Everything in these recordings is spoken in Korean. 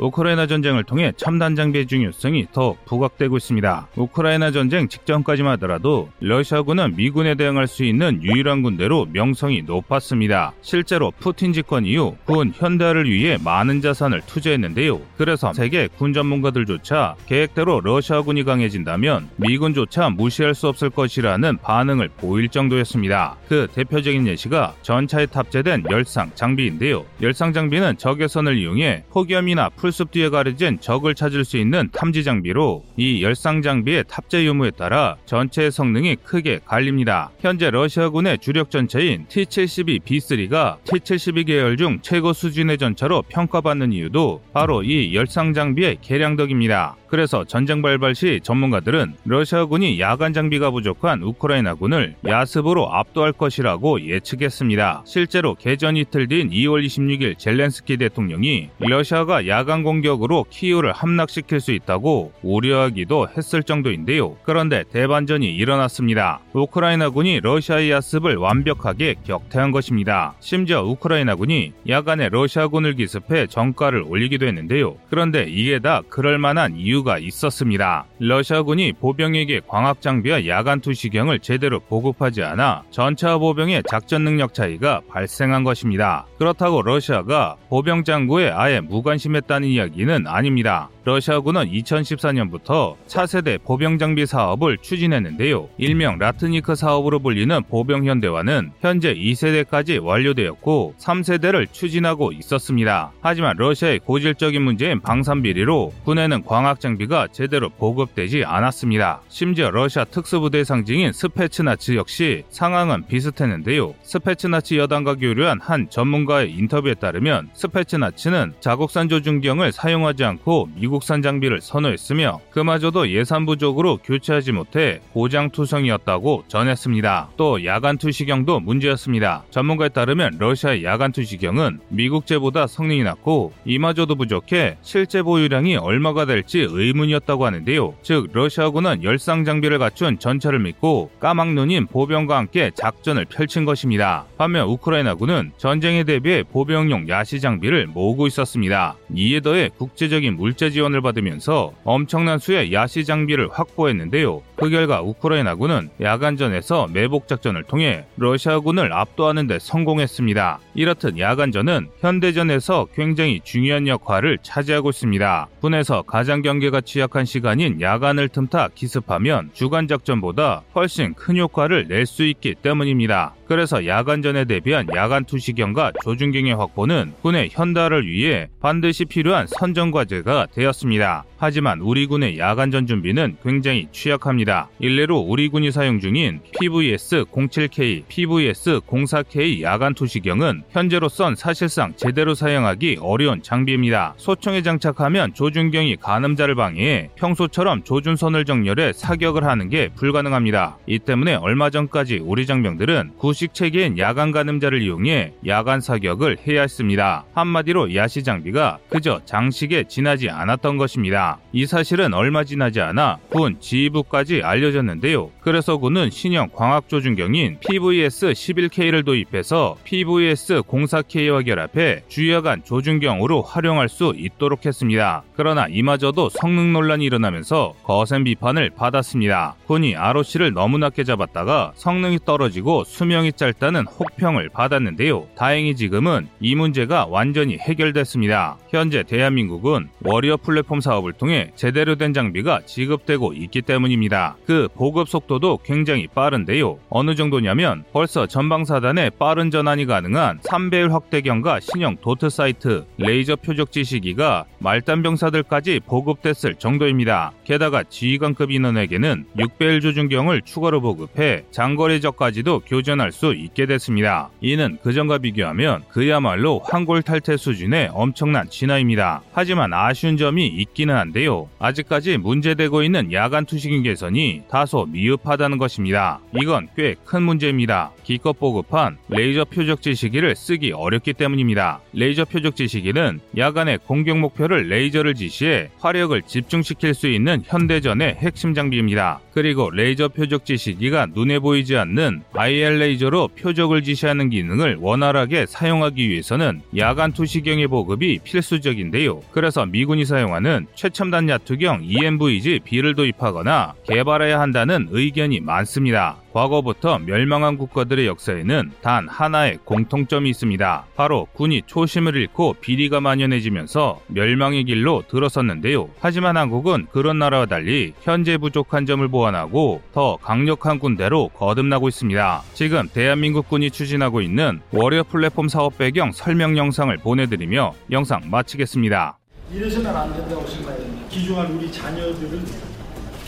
우크라이나 전쟁을 통해 첨단 장비의 중요성이 더욱 부각되고 있습니다. 우크라이나 전쟁 직전까지만 하더라도 러시아군은 미군에 대응할 수 있는 유일한 군대로 명성이 높았습니다. 실제로 푸틴 집권 이후 군 현대화를 위해 많은 자산을 투자했는데요. 그래서 세계 군 전문가들조차 계획대로 러시아군이 강해진다면 미군조차 무시할 수 없을 것이라는 반응을 보일 정도였습니다. 그 대표적인 예시가 전차에 탑재된 열상 장비인데요. 열상 장비는 적외선을 이용해 폭염이나 풀숲 뒤에 가려진 적을 찾을 수 있는 탐지 장비로 이 열상 장비의 탑재 유무에 따라 전차의 성능이 크게 갈립니다. 현재 러시아군의 주력 전차인 T-72B3가 T-72 계열 중 최고 수준의 전차로 평가받는 이유도 바로 이 열상 장비의 개량 덕입니다. 그래서 전쟁 발발 시 전문가들은 러시아군이 야간 장비가 부족한 우크라이나군을 야습으로 압도할 것이라고 예측했습니다. 실제로 개전 이틀 뒤인 2월 26일 젤렌스키 대통령이 러시아가 야간 공격으로 키이우를 함락시킬 수 있다고 우려하기도 했을 정도인데요. 그런데 대반전이 일어났습니다. 우크라이나군이 러시아의 야습을 완벽하게 격퇴한 것입니다. 심지어 우크라이나군이 야간에 러시아군을 기습해 정가를 올리기도 했는데요. 그런데 이게 다 그럴 만한 이유 이유가 있었습니다. 러시아군이 보병에게 광학 장비와 야간 투시경을 제대로 보급하지 않아 전차 보병의 작전 능력 차이가 발생한 것입니다. 그렇다고 러시아가 보병 장구에 아예 무관심했다는 이야기는 아닙니다. 러시아군은 2014년부터 차세대 보병 장비 사업을 추진했는데요. 일명 라트니크 사업으로 불리는 보병 현대화는 현재 2세대까지 완료되었고 3세대를 추진하고 있었습니다. 하지만 러시아의 고질적인 문제인 방산 비리로 군에는 광학 장비가 제대로 보급되지 않았습니다. 심지어 러시아 특수부대 상징인 스페츠나츠 역시 상황은 비슷했는데요. 스페츠나츠 여단과 교류한 한 전문가의 인터뷰에 따르면 스페츠나츠는 자국산 조준경을 사용하지 않고 미국 미국산 장비를 선호했으며 그마저도 예산 부족으로 교체하지 못해 고장투성이었다고 전했습니다. 또 야간 투시경도 문제였습니다. 전문가에 따르면 러시아의 야간 투시경은 미국제보다 성능이 낮고 이마저도 부족해 실제 보유량이 얼마가 될지 의문이었다고 하는데요. 즉 러시아군은 열상 장비를 갖춘 전차를 믿고 까막눈인 보병과 함께 작전을 펼친 것입니다. 반면 우크라이나군은 전쟁에 대비해 보병용 야시 장비를 모으고 있었습니다. 이에 더해 국제적인 물자 지원을 받으면서 엄청난 수의 야시 장비를 확보했는데요. 그 결과 우크라이나군은 야간전에서 매복 작전을 통해 러시아군을 압도하는 데 성공했습니다. 이렇듯 야간전은 현대전에서 굉장히 중요한 역할을 차지하고 있습니다. 군에서 가장 경계가 취약한 시간인 야간을 틈타 기습하면 주간 작전보다 훨씬 큰 효과를 낼 수 있기 때문입니다. 그래서 야간전에 대비한 야간 투시경과 조준경의 확보는 군의 현대화를 위해 반드시 필요한 선전과제가 되었습니다. 하지만 우리 군의 야간전 준비는 굉장히 취약합니다. 일례로 우리 군이 사용 중인 PVS-07K, PVS-04K 야간 투시경은 현재로선 사실상 제대로 사용하기 어려운 장비입니다. 소총에 장착하면 조준경이 가늠자를 방해해 평소처럼 조준선을 정렬해 사격을 하는 게 불가능합니다. 이 때문에 얼마 전까지 우리 장병들은 체계인 야간 가늠자를 이용해 야간 사격을 해야 했습니다. 한마디로 야시 장비가 그저 장식에 지나지 않았던 것입니다. 이 사실은 얼마 지나지 않아 군 지휘부까지 알려졌는데요. 그래서 군은 신형 광학조준경인 PVS-11K를 도입해서 PVS-04K와 결합해 주야간 조준경으로 활용할 수 있도록 했습니다. 그러나 이마저도 성능 논란이 일어나면서 거센 비판을 받았습니다. 군이 ROC를 너무 낮게 잡았다가 성능이 떨어지고 수명이 짧다는 혹평을 받았는데요. 다행히 지금은 이 문제가 완전히 해결됐습니다. 현재 대한민국은 워리어 플랫폼 사업을 통해 제대로 된 장비가 지급되고 있기 때문입니다. 그 보급 속도도 굉장히 빠른데요. 어느 정도냐면 벌써 전방사단에 빠른 전환이 가능한 3배율 확대경과 신형 dot sight, 레이저 표적지시기가 말단병사들까지 보급됐을 정도입니다. 게다가 지휘관급 인원에게는 6배율 조준경을 추가로 보급해 장거리적까지도 교전할 수 있게 됐습니다. 이는 그전과 비교하면 그야말로 환골탈태 수준의 엄청난 진화입니다. 하지만 아쉬운 점이 있기는 한데 한데요. 아직까지 문제되고 있는 야간 투시경 개선이 다소 미흡하다는 것입니다. 이건 꽤 큰 문제입니다. 기껏 보급한 레이저 표적지시기를 쓰기 어렵기 때문입니다. 레이저 표적지 시기는 야간의 공격 목표를 레이저를 지시해 화력을 집중시킬 수 있는 현대전의 핵심 장비입니다. 그리고 레이저 표적 지시기가 눈에 보이지 않는 IR 레이저 로 제대로 표적을 지시하는 기능을 원활하게 사용하기 위해서는 야간 투시경의 보급이 필수적인데요. 그래서 미군이 사용하는 최첨단 야투경 ENVG-B를 도입하거나 개발해야 한다는 의견이 많습니다. 과거부터 멸망한 국가들의 역사에는 단 하나의 공통점이 있습니다. 바로 군이 초심을 잃고 비리가 만연해지면서 멸망의 길로 들어섰는데요. 하지만 한국은 그런 나라와 달리 현재 부족한 점을 보완하고 더 강력한 군대로 거듭나고 있습니다. 지금 대한민국 군이 추진하고 있는 Warrior 플랫폼 사업 배경 설명 영상을 보내드리며 영상 마치겠습니다. 이래서는 안 된다고 생각해요. 귀중한 우리 자녀들을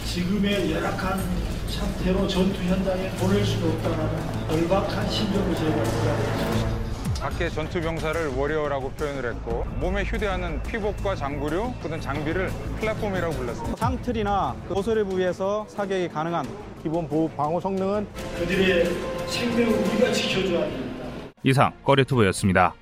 지금의 열악한 상태로 전투 현장에 보낼 수도 없다는 절박한 심정을 저희가 보여드렸습니다. 밖에 전투 병사를 Warrior라고 표현을 했고 몸에 휴대하는 피복과 장구류, 그다음 장비를 플랫폼이라고 불렀습니다. 창틀이나 그 모서리 부위에서 사격이 가능한 기본 보호 방어 성능은 그들의 생명을 우리가 지켜줘야 됩니다. 이상 꺼리투브였습니다.